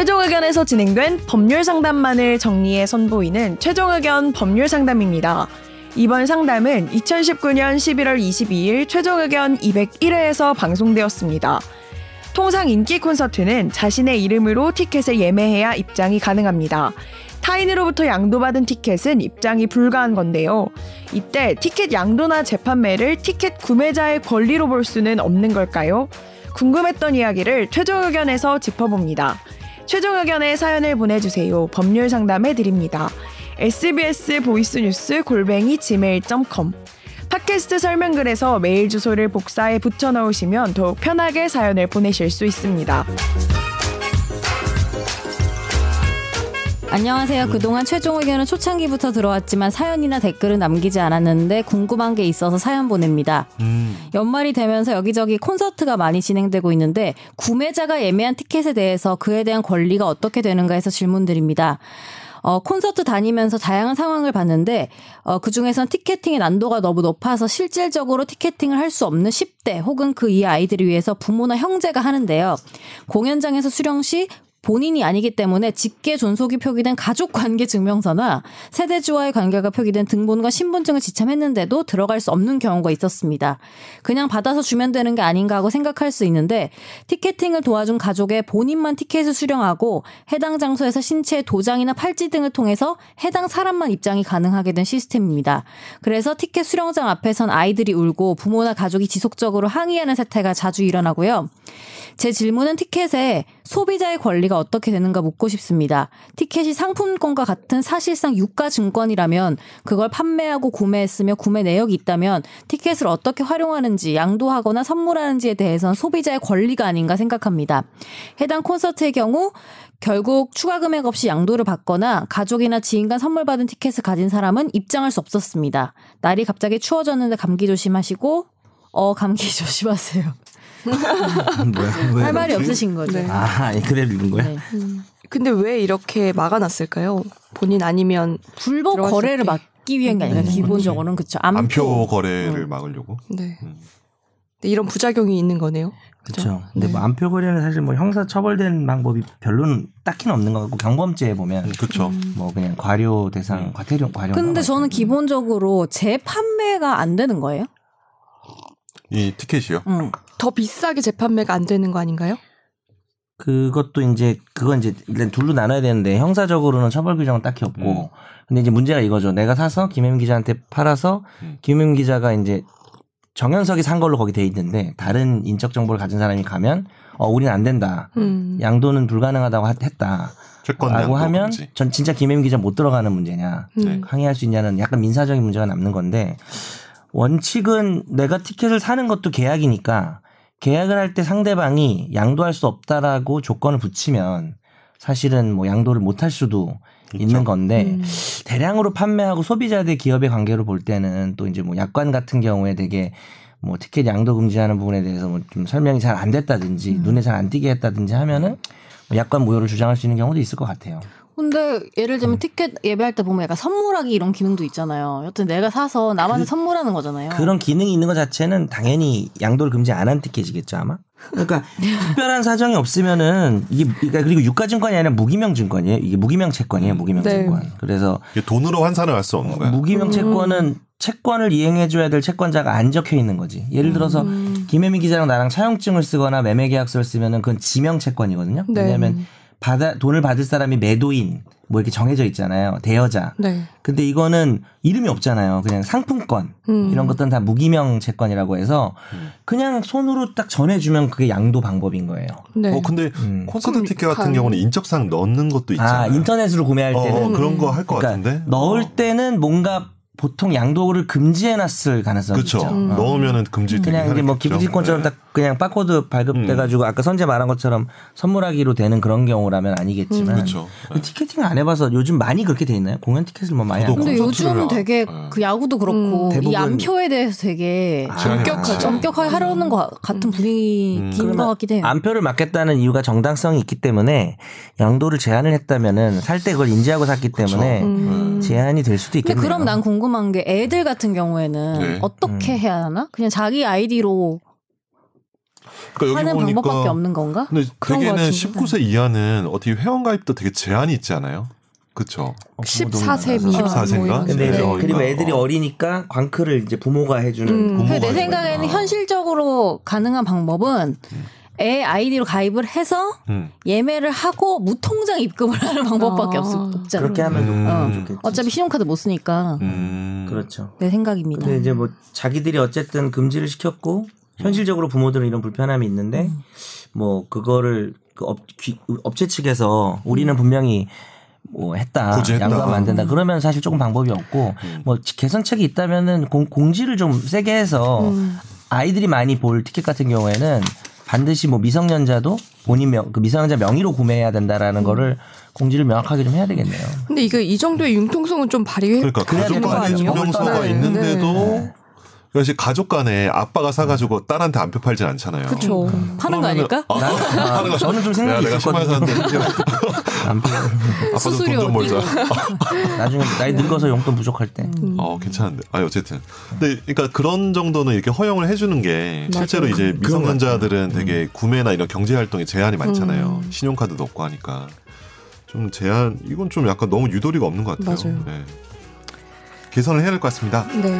최종 의견에서 진행된 법률 상담만을 정리해 선보이는 최종 의견 법률 상담입니다. 이번 상담은 2019년 11월 22일 최종 의견 201회에서 방송되었습니다. 통상 인기 콘서트는 자신의 이름으로 티켓을 예매해야 입장이 가능합니다. 타인으로부터 양도받은 티켓은 입장이 불가한 건데요. 이때 티켓 양도나 재판매를 티켓 구매자의 권리로 볼 수는 없는 걸까요? 궁금했던 이야기를 최종 의견에서 짚어봅니다. 최종 의견에 사연을 보내주세요. 법률 상담해 드립니다. sbs voice news 골뱅이 gmail.com 팟캐스트 설명글에서 메일 주소를 복사해 붙여 넣으시면 더욱 편하게 사연을 보내실 수 있습니다. 안녕하세요. 그동안 최종 의견은 초창기부터 들어왔지만 사연이나 댓글은 남기지 않았는데 궁금한 게 있어서 사연 보냅니다. 음. 연말이 되면서 여기저기 콘서트가 많이 진행되고 있는데 구매자가 예매한 티켓에 대해서 그에 대한 권리가 어떻게 되는가 해서 질문드립니다. 어, 콘서트 다니면서 다양한 상황을 봤는데 어, 그중에선 티켓팅의 난도가 너무 높아서 실질적으로 티켓팅을 할 수 없는 10대 혹은 그 이하 아이들을 위해서 부모나 형제가 하는데요. 공연장에서 수령 시 본인이 아니기 때문에 직계 존속이 표기된 가족 관계 증명서나 세대주와의 관계가 표기된 등본과 신분증을 지참했는데도 들어갈 수 없는 경우가 있었습니다. 그냥 받아서 주면 되는 게 아닌가 하고 생각할 수 있는데 티켓팅을 도와준 가족의 본인만 티켓을 수령하고 해당 장소에서 신체 도장이나 팔찌 등을 통해서 해당 사람만 입장이 가능하게 된 시스템입니다. 그래서 티켓 수령장 앞에선 아이들이 울고 부모나 가족이 지속적으로 항의하는 사태가 자주 일어나고요. 제 질문은 티켓에 소비자의 권리가 어떻게 되는가 묻고 싶습니다. 티켓이 상품권과 같은 사실상 유가 증권이라면 그걸 판매하고 구매했으며 구매 내역이 있다면 티켓을 어떻게 활용하는지 양도하거나 선물하는지에 대해선 소비자의 권리가 아닌가 생각합니다. 해당 콘서트의 경우 결국 추가 금액 없이 양도를 받거나 가족이나 지인간 선물 받은 티켓을 가진 사람은 입장할 수 없었습니다. 날이 갑자기 추워졌는데 감기 조심하시고 어 감기 조심하세요. 뭐야? 할 말이 없으신 거죠. 네. 아, 글을 읽은 거야? 네. 음. 근데 왜 이렇게 막아놨을까요? 본인 아니면 불법 거래를 막기 위한 게 아니라 음. 기본적으로는 그렇죠. 암표, 거래를 음. 막으려고. 네. 음. 이런 부작용이 있는 거네요. 그렇죠. 근데 네. 뭐 암표 거래는 사실 뭐 형사 처벌된 방법이 별로는 딱히는 없는 것 같고 경범죄에 보면 그렇죠. 음. 뭐 그냥 과료 대상 음. 과태료 과료. 근데 저는 기본적으로 재판매가 안 되는 거예요? 이 티켓이요? 음. 더 비싸게 재판매가 안 되는 거 아닌가요? 그것도 이제 그건 이제 일단 둘로 나눠야 되는데 형사적으로는 처벌 규정은 딱히 없고 음. 근데 이제 문제가 이거죠. 내가 사서 김혜민 기자한테 팔아서 음. 김혜민 기자가 이제 정현석이 산 걸로 거기 돼 있는데 다른 인적 정보를 가진 사람이 가면 어 우리는 안 된다. 음. 양도는 불가능하다고 했다. 라고 하면 금지. 전 진짜 김혜민 기자 못 들어가는 문제냐 네. 항의할 수 있냐는 약간 민사적인 문제가 남는 건데 원칙은 내가 티켓을 사는 것도 계약이니까 계약을 할 때 상대방이 양도할 수 없다라고 조건을 붙이면 사실은 뭐 양도를 못할 수도 있죠. 있는 건데 음. 대량으로 판매하고 소비자 대 기업의 관계로 볼 때는 또 이제 뭐 약관 같은 경우에 되게 뭐 티켓 양도 금지하는 부분에 대해서 뭐 좀 설명이 잘 안 됐다든지 음. 눈에 잘 안 띄게 했다든지 하면은 뭐 약관 무효를 주장할 수 있는 경우도 있을 것 같아요. 근데 예를 들면 음. 티켓 예배할 때 보면 약간 선물하기 이런 기능도 있잖아요. 여튼 내가 사서 남한테 그, 선물하는 거잖아요. 그런 기능이 있는 것 자체는 당연히 양도를 금지 안 한 티켓이겠죠 아마. 그러니까 특별한 사정이 없으면은 이게 그러니까 그리고 유가 증권이 아니라 무기명 증권이에요. 이게 무기명 채권이에요. 무기명 네. 채권. 그래서 돈으로 환산을 할 수 없는 거야. 무기명 음. 채권은 채권을 이행해줘야 될 채권자가 안 적혀 있는 거지. 예를 들어서 음. 김혜민 기자랑 나랑 차용증을 쓰거나 매매 계약서를 쓰면은 그건 지명 채권이거든요. 네. 왜냐하면 받아 돈을 받을 사람이 매도인 뭐 이렇게 정해져 있잖아요. 대여자. 네. 근데 이거는 이름이 없잖아요. 그냥 상품권 음. 이런 것들은 다 무기명 채권이라고 해서 그냥 손으로 딱 전해주면 그게 양도 방법인 거예요. 네. 어 근데 음. 콘서트 티켓 같은 경우는 인적사항 넣는 것도 있잖아요. 아 인터넷으로 구매할 어, 때는 어, 그런 거 할것 그러니까 같은데 넣을 어. 때는 뭔가 보통 양도를 금지해놨을 가능성이 그쵸. 있죠. 음. 넣으면은 금지. 그냥 이제 뭐 기부지권처럼 네. 딱 그냥 바코드 발급돼가지고 음. 아까 선재 말한 것처럼 선물하기로 되는 그런 경우라면 아니겠지만. 음. 그렇죠. 네. 티켓팅 안 해봐서 요즘 많이 그렇게 돼 있나요? 공연 티켓을 뭐 많이. 근데 요즘 되게 네. 그 야구도 그렇고 음. 이 안표에 대해서 되게 엄격하게 엄격하게 하려는 것 같은 분위기인 음. 것 같기도 해요. 안표를 막겠다는 이유가 정당성이 있기 때문에 양도를 제한을 했다면은 살 때 그걸 인지하고 샀기 때문에 음. 제한이 될 수도 있겠네요. 그럼 난 궁금한 게 애들 같은 경우에는 네. 어떻게 해야 하나? 그냥 자기 아이디로 그러니까 하는 방법밖에 없는 건가? 근데 대개는 같은데. 19세 이하는 어떻게 회원 가입도 되게 제한이 있지 않아요? 그쵸? 어, 14세 부모도 미만 14세 인가? 뭐 이런 근데 네. 그리고 이거. 애들이 어. 어리니까 광크를 이제 부모가 해주는 음. 부모가 내 생각에는. 현실적으로 가능한 방법은 애 아이디로 가입을 해서 음. 예매를 하고 무통장 입금을 하는 방법밖에 아. 없, 없잖아. 그렇게 하면 음. 음. 어. 좋겠지. 어차피 신용카드 못 쓰니까 음. 그렇죠. 내 생각입니다. 근데 이제 뭐 자기들이 어쨌든 금지를 시켰고 현실적으로 부모들은 이런 불편함이 있는데 음. 뭐 그거를 그 업, 귀- 업체 측에서 우리는 분명히 뭐 했다 굳이 했다. 양보하면 안 된다 그러면 사실 조금 방법이 없고 음. 뭐 개선책이 있다면은 공, 공지를 좀 세게 해서 음. 아이들이 많이 볼 티켓 같은 경우에는 반드시 뭐 미성년자도 본인 명, 그 미성년자 명의로 구매해야 된다라는 거를 공지를 명확하게 좀 해야 되겠네요. 근데 이거 이 정도의 융통성은 좀 발휘해 그러니까 가족 같아요. 증명서가 네. 있는데도 네. 사실 가족 간에 아빠가 사가지고 딸한테 안 펴팔진 않잖아요. 그쵸. 파는 거 아닐까? 아, 아, 저는 좀 내가 생각이 내가 신발 있었거든요. 사는데 아빠 수수료 좀돈좀 벌자. 나중에 나이 늙어서 용돈 부족할 때. 어 괜찮은데. 아 어쨌든. 근데 그러니까 그런 정도는 이렇게 허용을 해주는 게 실제로 이제 미성년자들은 되게 구매나 이런 경제 활동에 제한이 많잖아요. 신용카드도 없고 하니까 좀 제한 이건 좀 약간 너무 유도리가 없는 것 같아요. 맞아요. 네. 개선을 해야 될 것 같습니다. 네.